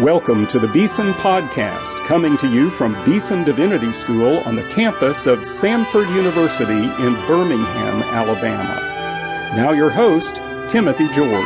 Welcome to the Beeson Podcast, coming to you from Beeson Divinity School on the campus of Samford University in Birmingham, Alabama. Now, your host, Timothy George.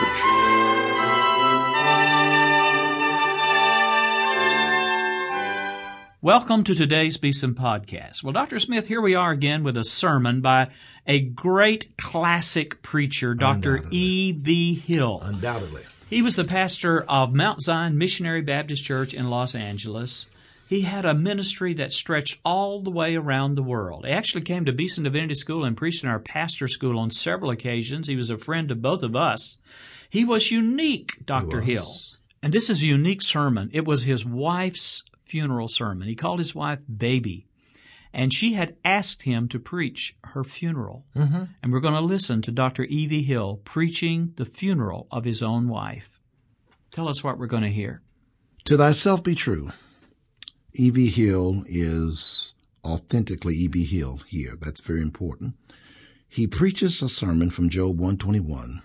Welcome to today's Beeson Podcast. Well, Dr. Smith, here we are again with a sermon by a great classic preacher, Dr. E.V. Hill. Undoubtedly. He was the pastor of Mount Zion Missionary Baptist Church in Los Angeles. He had a ministry that stretched all the way around the world. He actually came to Beeson Divinity School and preached in our pastor school on several occasions. He was a friend to both of us. He was unique, Dr. was. Hill. And this is a unique sermon. It was his wife's funeral sermon. He called his wife Baby. And she had asked him to preach her funeral. Mm-hmm. And we're going to listen to Dr. E.V. Hill preaching the funeral of his own wife. Tell us what we're going to hear. To thyself be true. E.V. Hill is authentically E.V. Hill here. That's very important. He preaches a sermon from Job 121.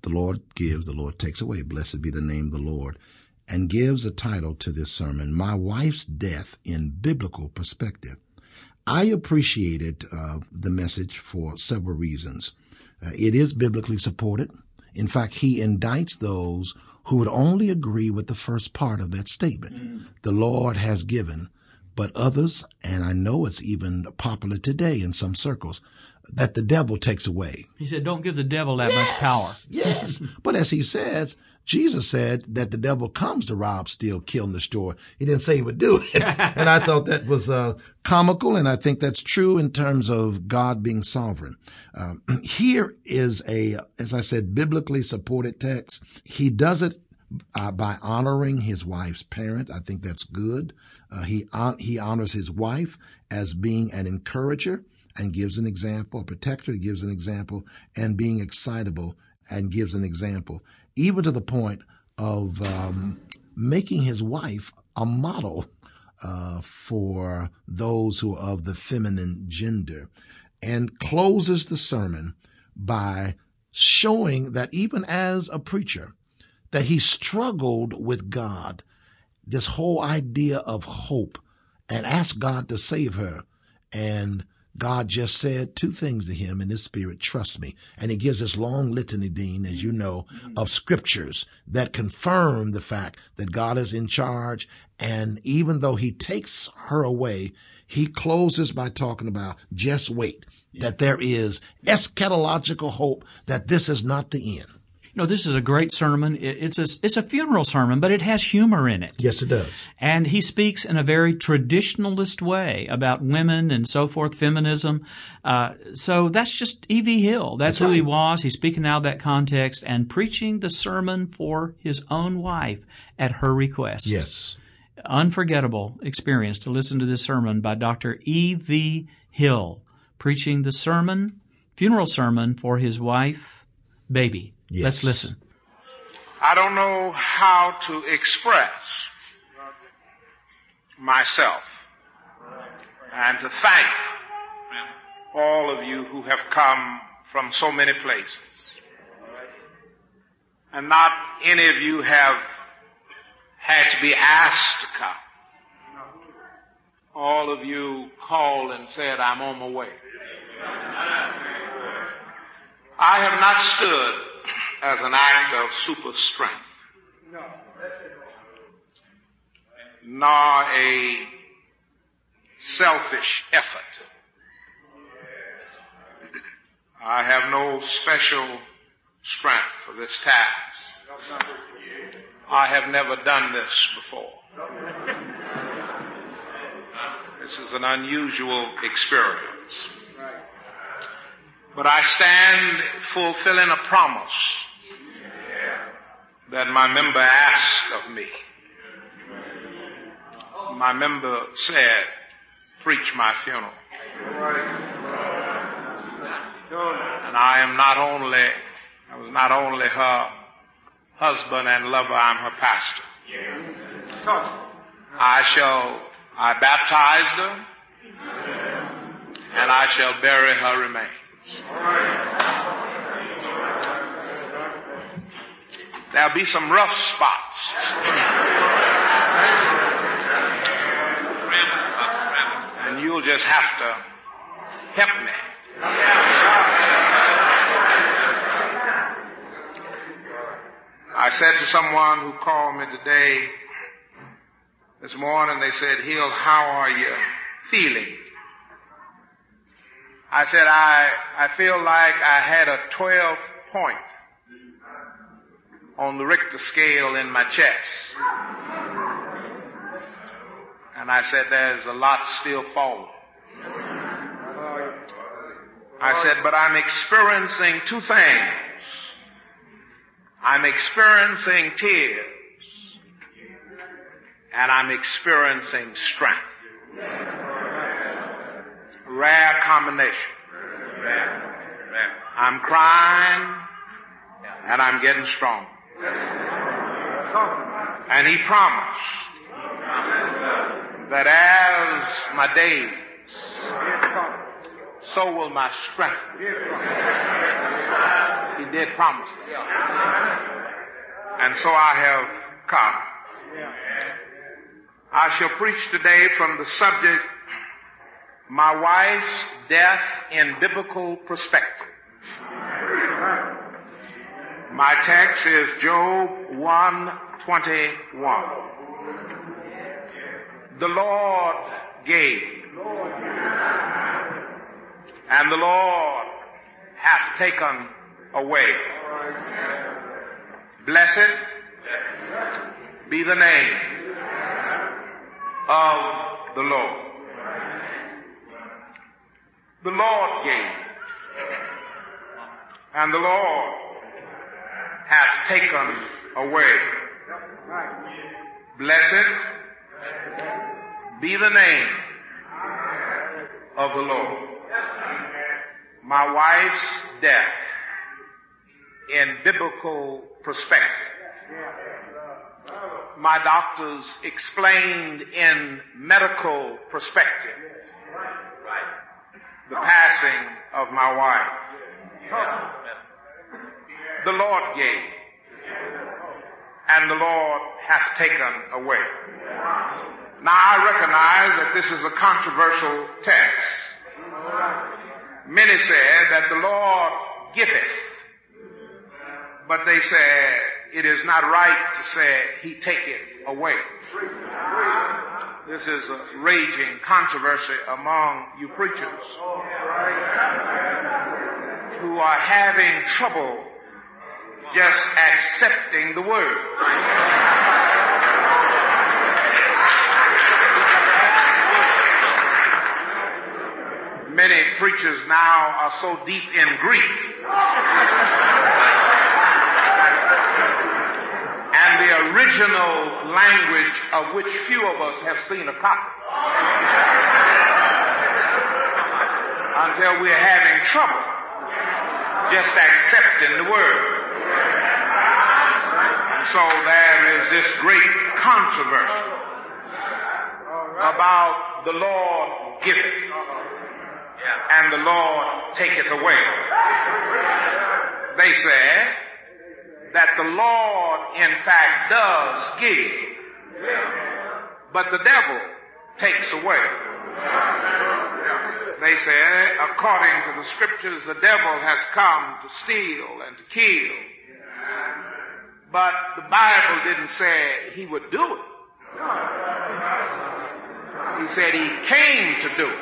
The Lord gives, the Lord takes away. Blessed be the name of the Lord. And gives a title to this sermon, My Wife's Death in Biblical Perspective. I appreciated uh, the message for several reasons. Uh, it is biblically supported. In fact, he indicts those who would only agree with the first part of that statement. Mm. The Lord has given, but others, and I know it's even popular today in some circles, that the devil takes away. He said, don't give the devil that yes, much power. yes. But as he says, Jesus said that the devil comes to rob, steal, kill, and destroy. He didn't say he would do it. and I thought that was uh, comical, and I think that's true in terms of God being sovereign. Um, here is a, as I said, biblically supported text. He does it uh, by honoring his wife's parent. I think that's good. Uh, he uh, he honors his wife as being an encourager and gives an example, a protector gives an example, and being excitable and gives an example even to the point of um, making his wife a model uh, for those who are of the feminine gender, and closes the sermon by showing that even as a preacher, that he struggled with God, this whole idea of hope, and asked God to save her, and God just said two things to him in his spirit, trust me. And he gives this long litany, Dean, as you know, mm-hmm. of scriptures that confirm the fact that God is in charge. And even though he takes her away, he closes by talking about just wait, that there is eschatological hope that this is not the end. You know, this is a great sermon. It's a, it's a funeral sermon, but it has humor in it. Yes, it does. And he speaks in a very traditionalist way about women and so forth, feminism. Uh, so that's just E.V. Hill. That's, that's who right. he was. He's speaking out of that context and preaching the sermon for his own wife at her request. Yes. Unforgettable experience to listen to this sermon by Dr. E.V. Hill, preaching the sermon, funeral sermon for his wife, baby. Yes. Let's listen. I don't know how to express myself and to thank all of you who have come from so many places. And not any of you have had to be asked to come. All of you called and said, I'm on my way. I have not stood as an act of super strength. Nor a selfish effort. I have no special strength for this task. I have never done this before. This is an unusual experience. But I stand fulfilling a promise that my member asked of me. My member said, preach my funeral. And I am not only, I was not only her husband and lover, I'm her pastor. I shall, I baptized her, and I shall bury her remains. There'll be some rough spots. And you'll just have to help me. I said to someone who called me today, this morning, they said, Hill, how are you feeling? I said, I, I feel like I had a 12 point on the Richter scale in my chest. And I said, there's a lot still falling. I said, but I'm experiencing two things. I'm experiencing tears and I'm experiencing strength. Rare combination. I'm crying and I'm getting strong. And he promised that as my days, so will my strength. He did promise. And so I have come. I shall preach today from the subject, My Wife's Death in Biblical Perspective. My text is Job 121. The Lord gave, and the Lord hath taken away. Blessed be the name of the Lord. The Lord gave, and the Lord hath taken away. Blessed be the name of the Lord. My wife's death in biblical perspective. My doctors explained in medical perspective the passing of my wife. The Lord gave, and the Lord hath taken away. Now I recognize that this is a controversial text. Many say that the Lord giveth, but they say it is not right to say he taketh away. This is a raging controversy among you preachers who are having trouble just accepting the word. Many preachers now are so deep in Greek and the original language of which few of us have seen a copy. Until we're having trouble just accepting the word. And so there is this great controversy about the Lord giving and the Lord taketh away. They say that the Lord in fact does give, but the devil takes away. They say, according to the scriptures, the devil has come to steal and to kill. But the Bible didn't say he would do it. He said he came to do it.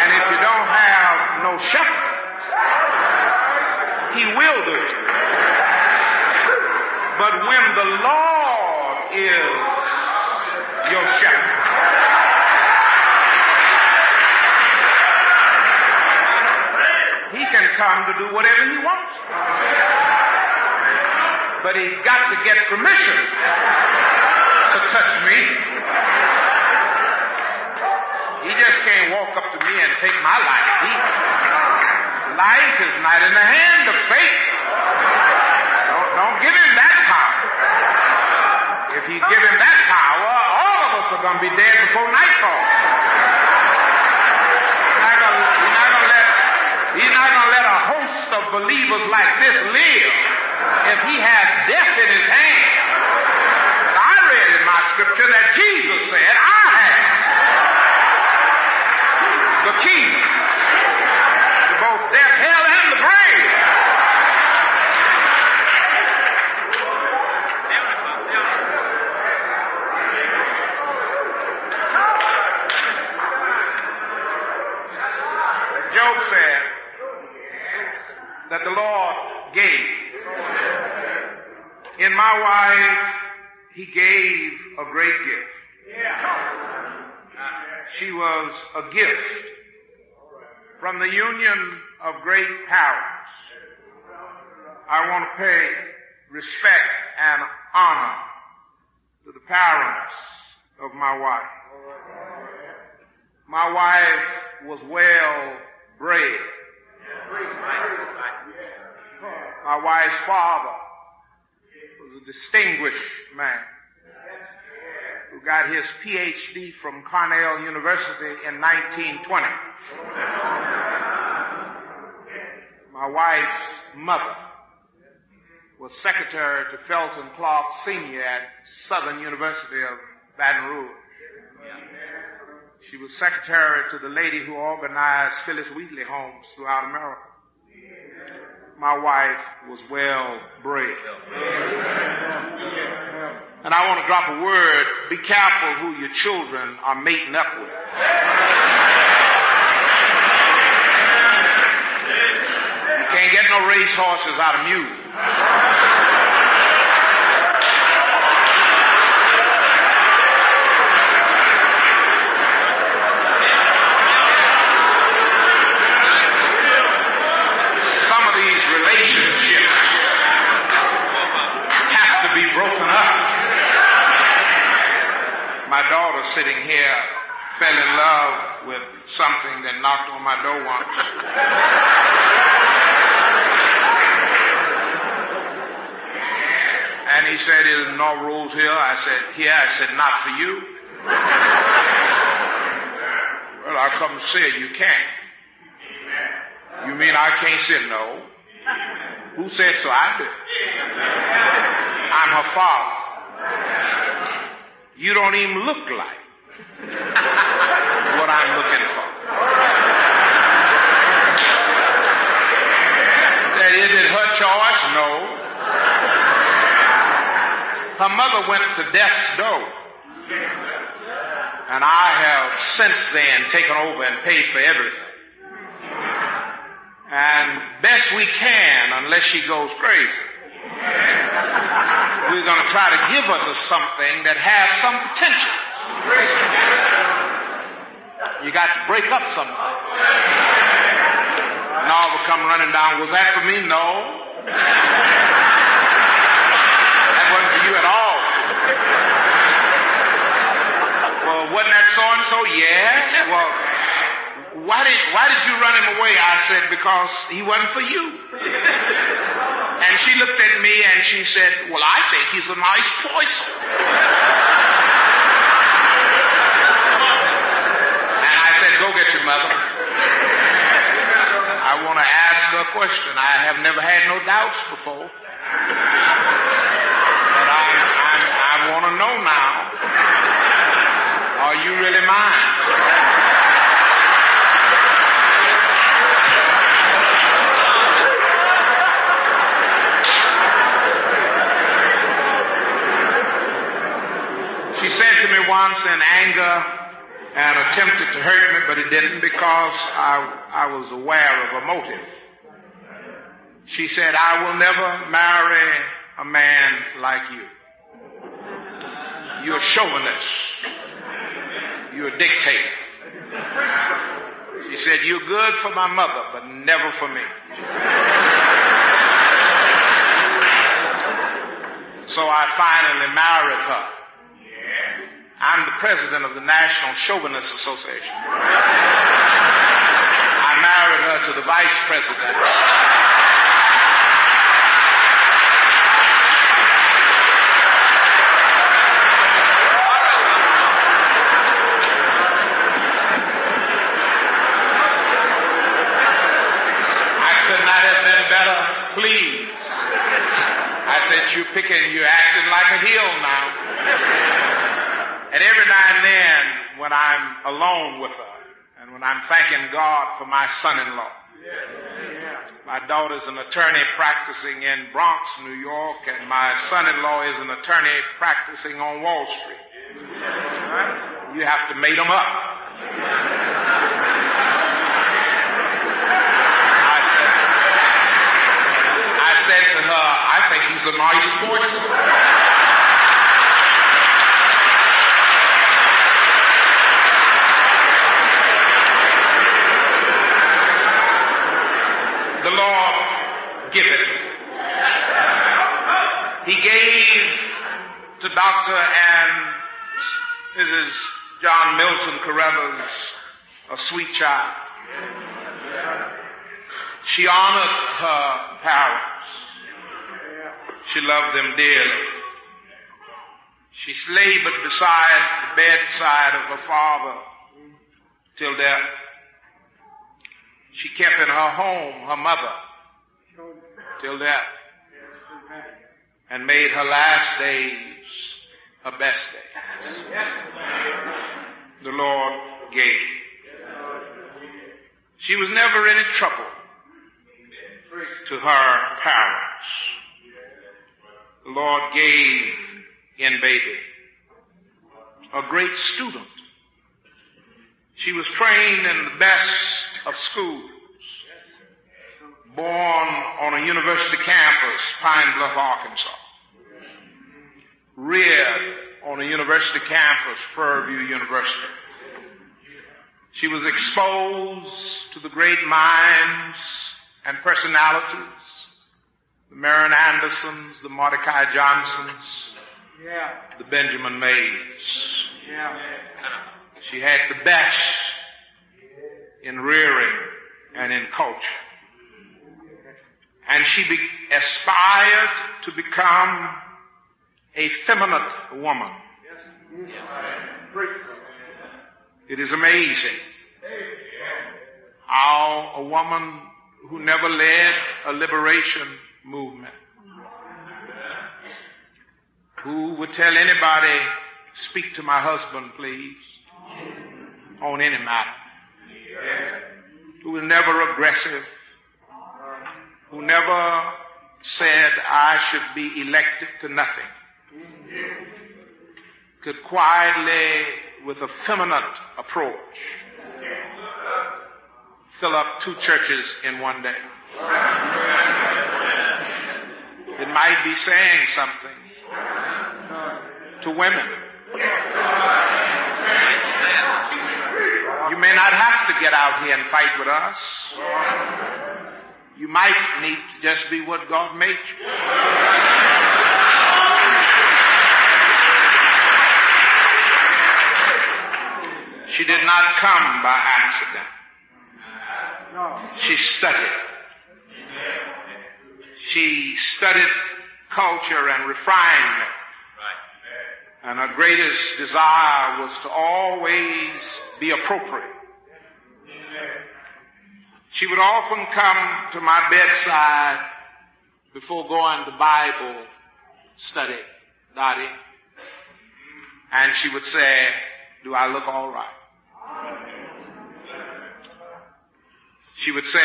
And if you don't have no shepherds, he will do it. But when the Lord is your shepherd, he can come to do whatever he wants. But he's got to get permission to touch me. He just can't walk up to me and take my life. He, life is not in the hand of Satan. Don't, don't give him that power. If you give him that power, all of us are going to be dead before nightfall. He's not going to let, he's not going to let a host of believers like this live if he has death in his hand? I read in my scripture that Jesus said, I have the key to both death, hell, and the grave. Job said that the Lord gave. In my wife, he gave a great gift. She was a gift from the union of great powers. I want to pay respect and honor to the parents of my wife. My wife was well bred. My wife's father was a distinguished man got his PhD from Cornell University in 1920. My wife's mother was secretary to Felton Clark Sr. at Southern University of Baton Rouge. She was secretary to the lady who organized Phyllis Wheatley homes throughout America. My wife was well bred. And I want to drop a word. Be careful who your children are mating up with. You can't get no race horses out of mules. Some of these relationships have to be broken up. Daughter sitting here fell in love with something that knocked on my door once. And he said, is no North here. I said, here. I said, not for you. well, I'll come see it. You can't. You mean I can't sit? No. Who said so? I did. I'm her father. You don't even look like what I'm looking for. That is it her choice? No. Her mother went to death's door. And I have since then taken over and paid for everything. And best we can, unless she goes crazy, we're going to try to give her to something that has some potential. You got to break up something. Now will come running down. Was that for me? No. That wasn't for you at all. Well, wasn't that so and so? Yes. Well, why did why did you run him away? I said because he wasn't for you. And she looked at me and she said, "Well, I think he's a nice person." And I said, "Go get your mother." I want to ask her a question. I have never had no doubts before. But I, I, I want to know now. Are you really mine? She said to me once in anger and attempted to hurt me, but it didn't because I, I was aware of a motive. She said, I will never marry a man like you. You're chauvinist. You're a dictator. She said, you're good for my mother, but never for me. So I finally married her. I'm the president of the National Chauvinist Association. I married her to the vice president. I could not have been better since you're picking, you're acting like a heel now. And every now and then, when I'm alone with her, and when I'm thanking God for my son-in-law, my daughter's an attorney practicing in Bronx, New York, and my son-in-law is an attorney practicing on Wall Street. You have to mate them up. I said, I said to her, I think he's a nice person. The Lord giveth. He gave Dr. and Mrs. John Milton Carruthers a sweet child. She honored her parents. She loved them dearly. She labored beside the bedside of her father till death. She kept in her home her mother till death and made her last days her best day The Lord gave. She was never any trouble to her parents. The Lord gave in baby. A great student. She was trained in the best of schools. Born on a university campus, Pine Bluff, Arkansas. Reared on a university campus, Prairie View University. She was exposed to the great minds and personalities, the Marian Andersons, the Mordecai Johnsons, the Benjamin Mays. She had the best in rearing and in culture. And she be- aspired to become a feminine woman. It is amazing how a woman who never led a liberation movement, who would tell anybody, speak to my husband please, on any matter, who was never aggressive, who never said I should be elected to nothing, could quietly, with a feminine approach, fill up two churches in one day. It might be saying something to women. You may not have to get out here and fight with us. You might need to just be what God made you. She did not come by accident. She studied. She studied culture and refinement. And her greatest desire was to always be appropriate. She would often come to my bedside before going to Bible study, Dottie, and she would say, do I look all right? She would say,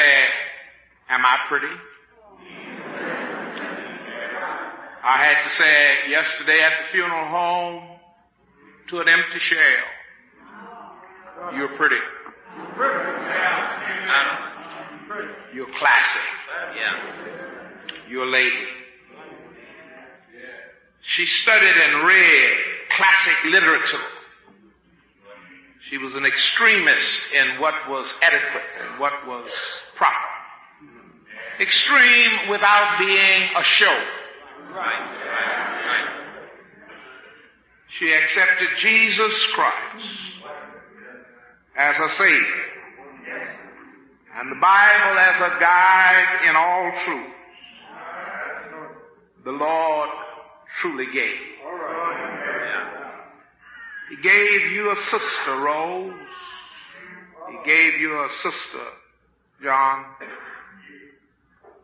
am I pretty? I had to say yesterday at the funeral home to an empty shell, you're pretty. You're classy. You're a lady. She studied and read classic literature. She was an extremist in what was adequate and what was proper. Extreme without being a show. She accepted Jesus Christ as a Savior and the Bible as a guide in all truth. The Lord truly gave. He gave you a sister, Rose. He gave you a sister, John.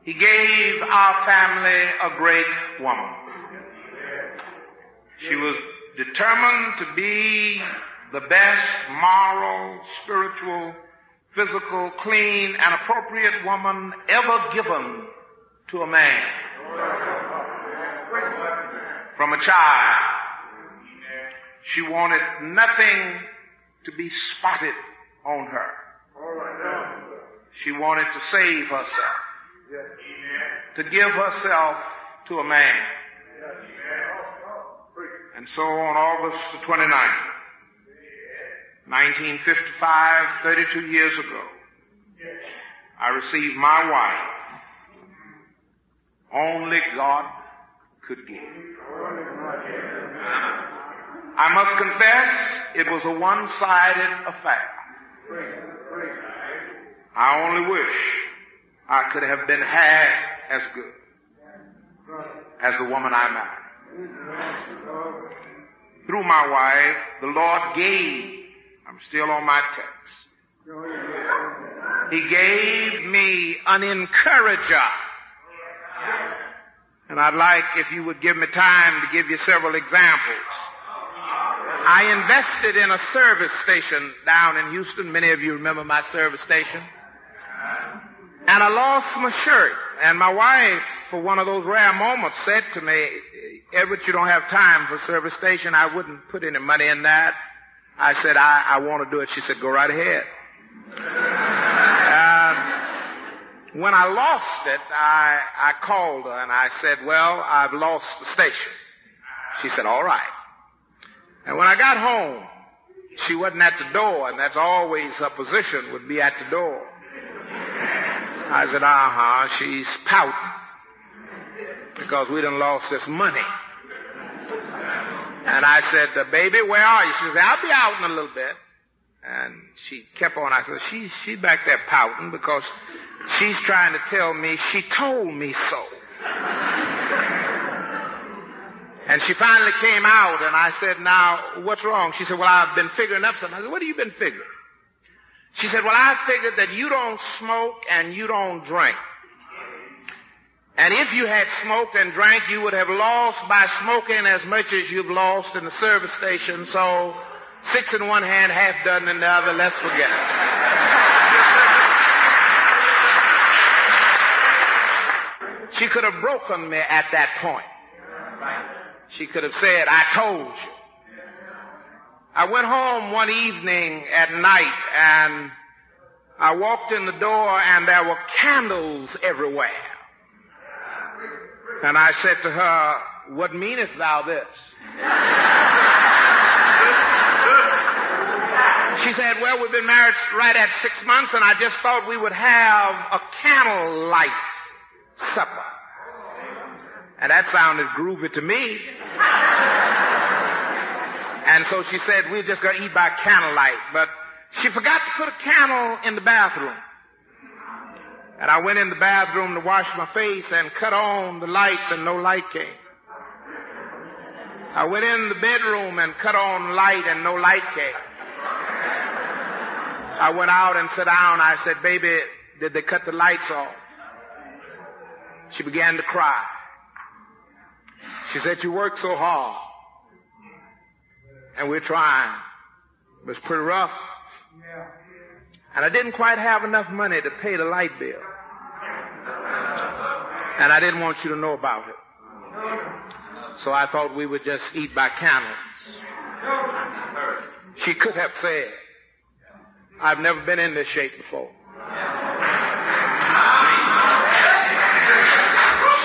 He gave our family a great woman. She was determined to be the best moral, spiritual, physical, clean, and appropriate woman ever given to a man. From a child, she wanted nothing to be spotted on her. She wanted to save herself, to give herself to a man. And so on August the 29th, 1955, 32 years ago, I received my wife. Only God could give. I must confess it was a one-sided affair. I only wish I could have been half as good as the woman I married. Through my wife, the Lord gave, I'm still on my text, He gave me an encourager. And I'd like if you would give me time to give you several examples. I invested in a service station down in Houston. Many of you remember my service station. And I lost my shirt. And my wife, for one of those rare moments, said to me, Everett, you don't have time for service station. I wouldn't put any money in that. I said, I, I want to do it. She said, go right ahead. When I lost it, I, I called her and I said, well, I've lost the station. She said, all right. And when I got home, she wasn't at the door, and that's always her position, would be at the door. I said, uh-huh, she's pouting. Because we done lost this money. And I said, baby, where are you? She said, I'll be out in a little bit. And she kept on. I said, she's, she's back there pouting because she's trying to tell me she told me so. And she finally came out and I said, now, what's wrong? She said, well, I've been figuring up something. I said, what have you been figuring? She said, well, I figured that you don't smoke and you don't drink. And if you had smoked and drank, you would have lost by smoking as much as you've lost in the service station. So six in one hand, half done in the other. Let's forget it. She could have broken me at that point. She could have said, I told you. I went home one evening at night and I walked in the door and there were candles everywhere. And I said to her, what meaneth thou this? She said, well, we've been married right at six months and I just thought we would have a candlelight supper. And that sounded groovy to me. And so she said, we're just going to eat by candlelight. But she forgot to put a candle in the bathroom. And I went in the bathroom to wash my face and cut on the lights and no light came. I went in the bedroom and cut on light and no light came. I went out and sat down. I said, baby, did they cut the lights off? She began to cry. She said, you work so hard. And we're trying. It was pretty rough. And I didn't quite have enough money to pay the light bill. And I didn't want you to know about it. So I thought we would just eat by candles. She could have said, I've never been in this shape before.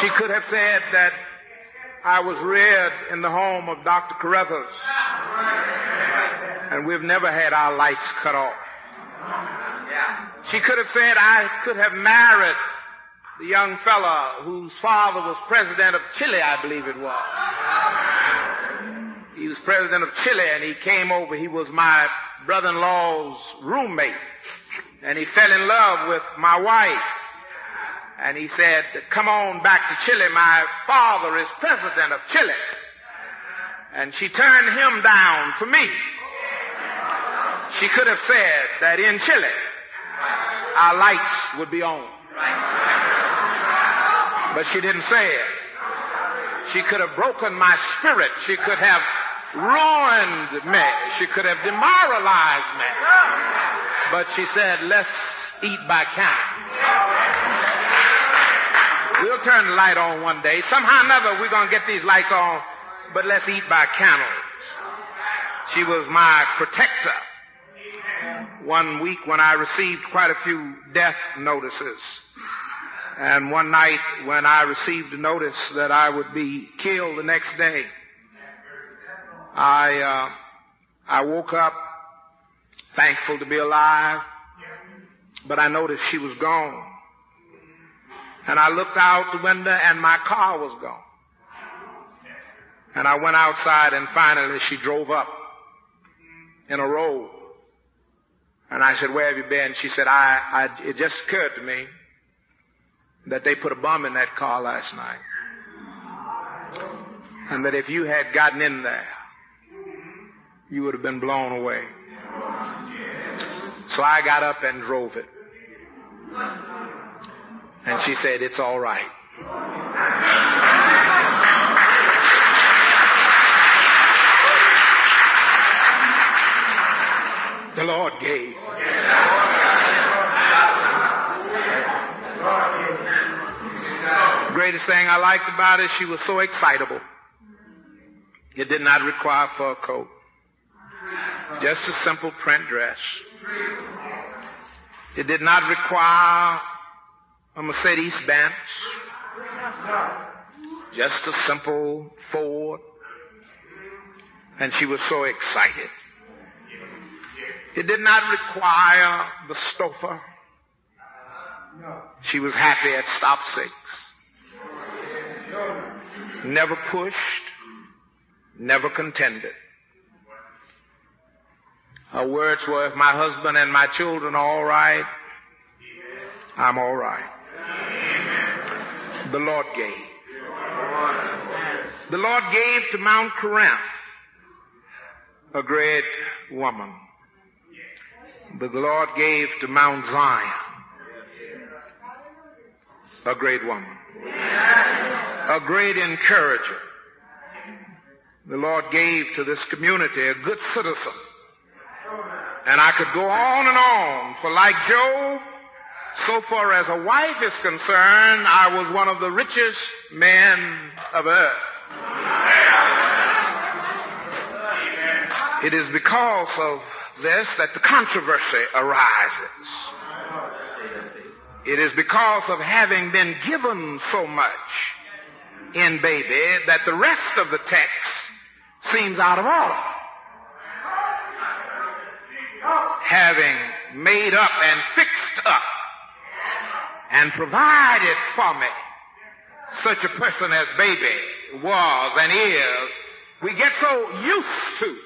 She could have said that I was reared in the home of Dr. Carruthers. And we've never had our lights cut off. She could have said I could have married the young fella whose father was president of Chile, I believe it was. He was president of Chile and he came over. He was my brother-in-law's roommate. And he fell in love with my wife. And he said, come on back to Chile. My father is president of Chile. And she turned him down for me. She could have said that in Chile, our lights would be on. But she didn't say it. She could have broken my spirit. She could have ruined me. She could have demoralized me. But she said, let's eat by count. We'll turn the light on one day. Somehow or another, we're going to get these lights on, but let's eat by candles. She was my protector. One week when I received quite a few death notices, and one night when I received a notice that I would be killed the next day, I, uh, I woke up thankful to be alive, but I noticed she was gone. And I looked out the window and my car was gone. And I went outside and finally she drove up in a row. And I said, where have you been? She said, I, I, it just occurred to me that they put a bomb in that car last night. And that if you had gotten in there, you would have been blown away. So I got up and drove it. And she said, it's all right. The Lord gave. Greatest thing I liked about it, she was so excitable. It did not require fur coat. Just a simple print dress. It did not require a Mercedes Benz. Just a simple Ford. And she was so excited. It did not require the stofer. She was happy at stop six. Never pushed, never contended. Her words were, if my husband and my children are all right, I'm all right. The Lord gave. The Lord gave to Mount Corinth a great woman. The Lord gave to Mount Zion a great woman. A great encourager. The Lord gave to this community a good citizen. And I could go on and on. For like Job, so far as a wife is concerned, I was one of the richest men of earth. It is because of this that the controversy arises. It is because of having been given so much in baby that the rest of the text seems out of order. Having made up and fixed up and provided for me such a person as baby was and is, we get so used to,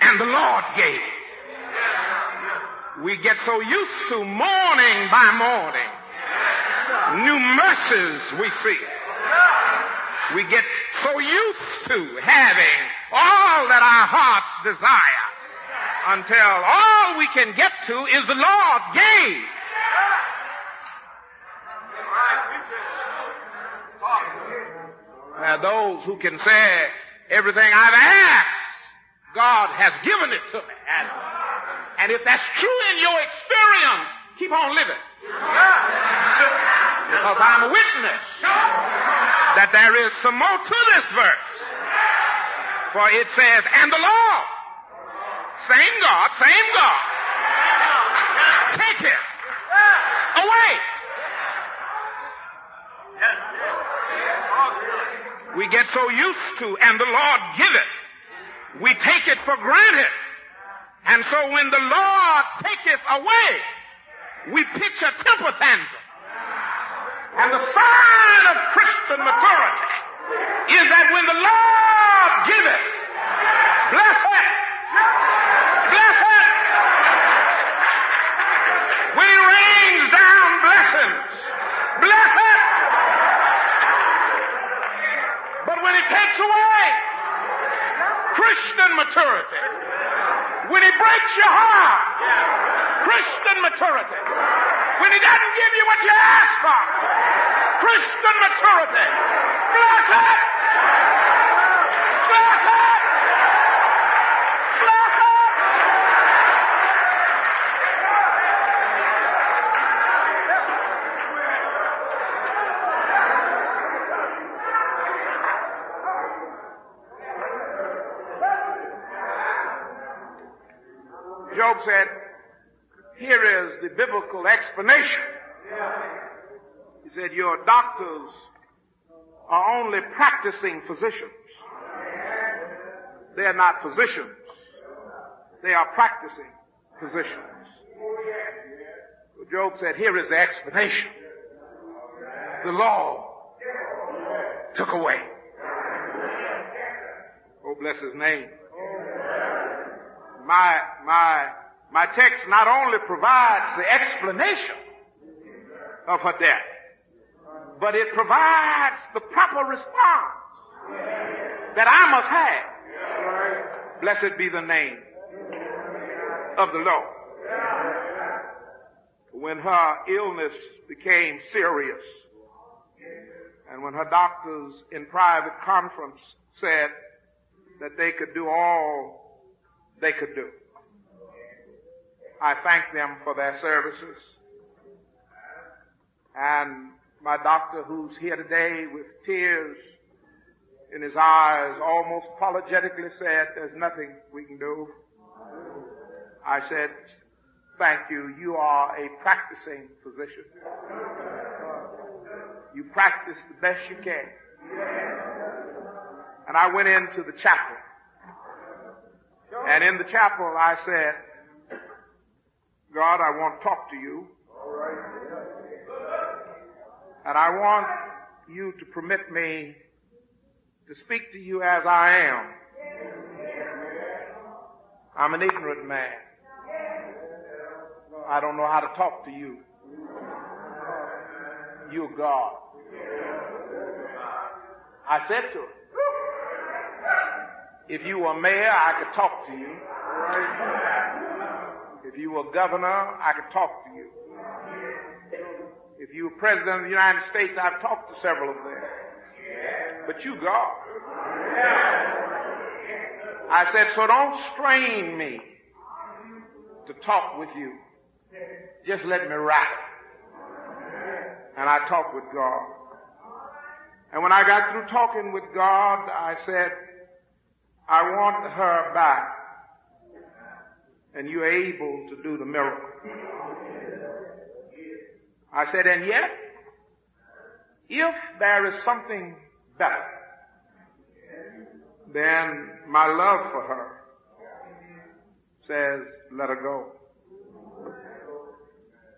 and the Lord gave. We get so used to morning by morning, new mercies we see. We get so used to having all that our hearts desire until all we can get to is the Lord gave. Are those who can say, everything I've asked, God has given it to me. And, and if that's true in your experience, keep on living. Because I'm a witness that there is some more to this verse. For it says, and the Lord, same God, same God, take it away. We get so used to, and the Lord give it. We take it for granted. And so when the Lord taketh away, we pitch a temper tantrum. And the sign of Christian maturity is that when the Lord giveth, bless it, bless it. When He rains down blessings, bless it. But when He takes away, Christian maturity, when He breaks your heart, Christian maturity, when he doesn't give you what you ask for. Christian maturity. Bless it. Bless it. Bless it. Job said, here is the biblical explanation. He said, your doctors are only practicing physicians. They are not physicians. They are practicing physicians. Job said, here is the explanation. The Lord took away. Oh, bless his name. My, my, my text not only provides the explanation of her death, but it provides the proper response that I must have. Blessed be the name of the Lord. When her illness became serious, and when her doctors in private conference said that they could do all they could do. I thank them for their services. And my doctor who's here today with tears in his eyes almost apologetically said, there's nothing we can do. I said, thank you. You are a practicing physician. You practice the best you can. And I went into the chapel. And in the chapel I said, God, I want to talk to you. And I want you to permit me to speak to you as I am. I'm an ignorant man. I don't know how to talk to you. You're God. I said to him, if you were mayor, I could talk to you. If you were governor, I could talk to you. If you were president of the United States, I've talked to several of them. But you God. I said, so don't strain me to talk with you. Just let me rap. And I talked with God. And when I got through talking with God, I said, I want her back. And you're able to do the miracle. I said, and yet, if there is something better, then my love for her says, let her go.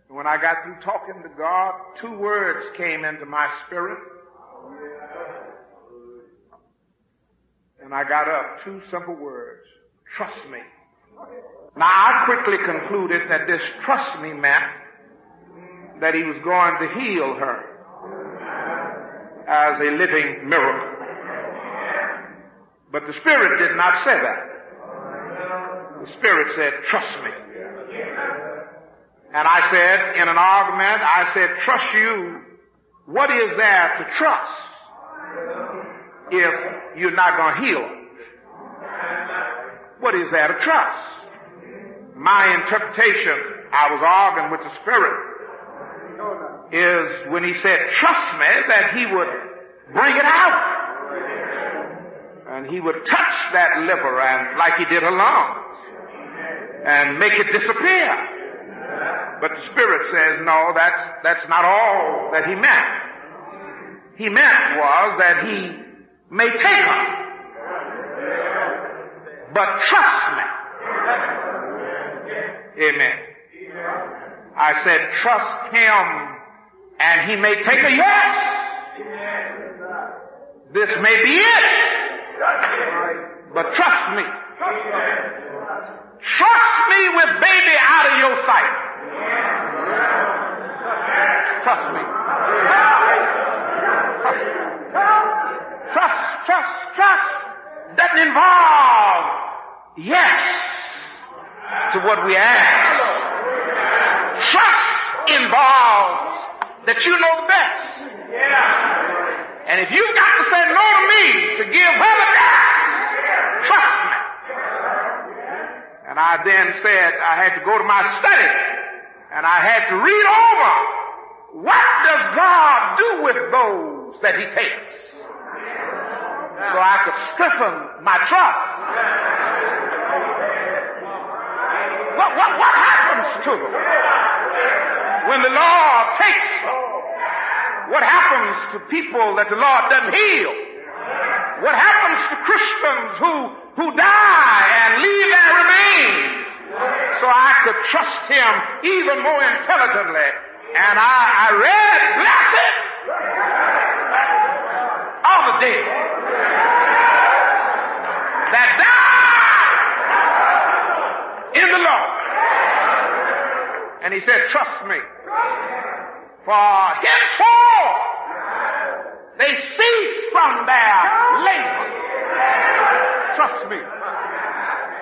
And when I got through talking to God, two words came into my spirit. And I got up, two simple words. Trust me. Now I quickly concluded that this trust me meant that he was going to heal her as a living miracle. But the Spirit did not say that. The Spirit said, trust me. And I said, in an argument, I said, trust you. What is there to trust if you're not going to heal? What is there to trust? My interpretation, I was arguing with the Spirit, is when he said, trust me, that he would bring it out. And he would touch that liver and like he did her lungs and make it disappear. But the Spirit says, no, that's, that's not all that he meant. He meant was that he may take her. But trust me. Amen. I said, trust him and he may take a Yes. This may be it. But trust me. Trust me with baby out of your sight. Trust me. Trust, trust, trust doesn't involve yes to what we ask. Trust involves that you know the best. And if you've got to say no to me to give her the best, trust me. And I then said I had to go to my study and I had to read over what does God do with those that he takes? So I could strengthen my trust. What, what, what happens to them when the Lord takes them? What happens to people that the Lord doesn't heal? What happens to Christians who, who die and leave their remains? So I could trust Him even more intelligently. And I, I read, blessed are the dead that die in the Lord. And he said, trust me. For henceforth they cease from their labor. Trust me.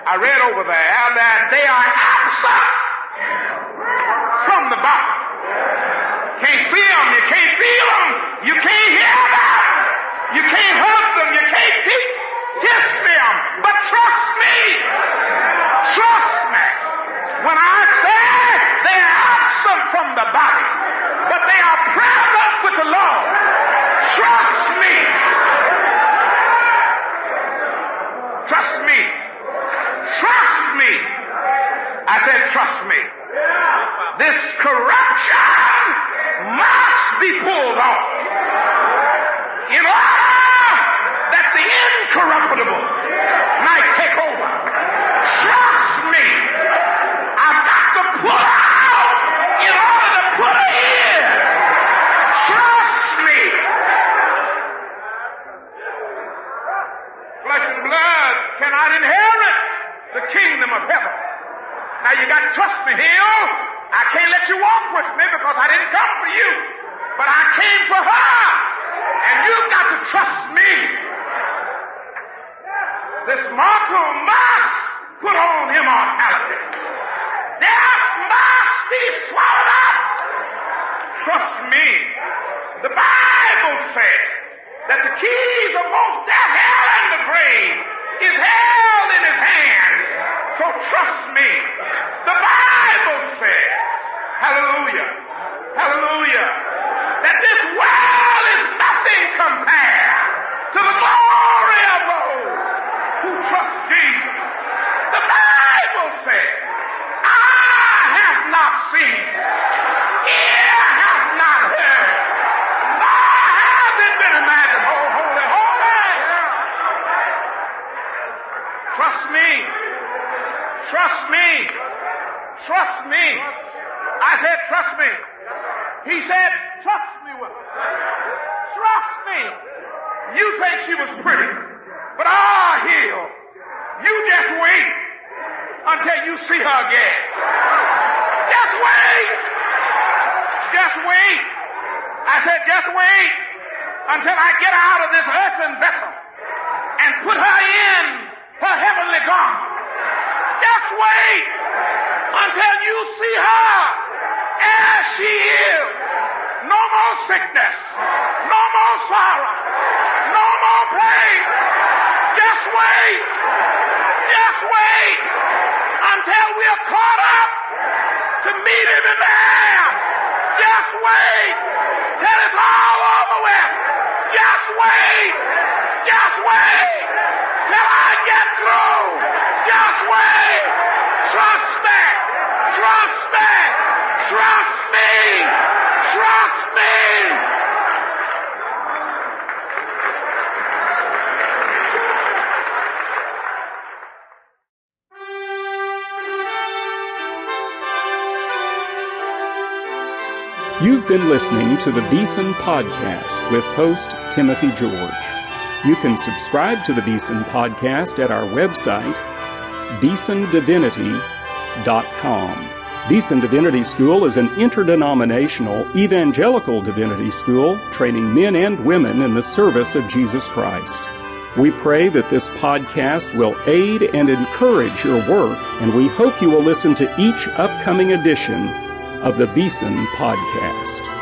I read over there that they are absent from the body. Can't see them, you can't feel them, you can't hear them, you can't hug them, you can't teach, kiss them, but trust me. Trust me. When I say they're absent from the body, but they are present with the Lord. Trust me. Trust me. Trust me. I said, trust me. This corruption must be pulled off in order that the incorruptible might take over. Trust me. I've got to pull out in order to put her in. Trust me. Flesh and blood cannot inherit the kingdom of heaven. Now you got to trust me, Hill. I can't let you walk with me because I didn't come for you. But I came for her. And you've got to trust me. This mortal must put on immortality. Death must be swallowed up. Trust me. The Bible says that the keys of both death, hell, and the grave is held in his hands. So trust me. The Bible says, hallelujah, hallelujah, that this world is nothing compared to the glory of those who trust Jesus. The Bible says, I have not seen, ear have not heard, nor has it been imagined. Oh, holy, holy. Trust me. Trust me. Trust me. I said, trust me. He said, trust me with it. Trust me. You think she was pretty, but ah, Hill, you just wait until you see her again. Just wait. Just wait. I said, just wait until I get out of this earthen vessel and put her in her heavenly garment. Just wait until you see her as she is. No more sickness. No more sorrow. No more pain. Just wait. Just wait until we're caught up to meet him in the air. Just wait till it's all over with. Just wait. Just wait till I get through. Just wait. Trust me. Trust me. Trust me. Trust me. You've been listening to the Beeson Podcast with host Timothy George. You can subscribe to the Beeson Podcast at our website, beesondivinity.com. Beeson Divinity School is an interdenominational evangelical divinity school training men and women in the service of Jesus Christ. We pray that this podcast will aid and encourage your work, and we hope you will listen to each upcoming edition of the Beeson Podcast.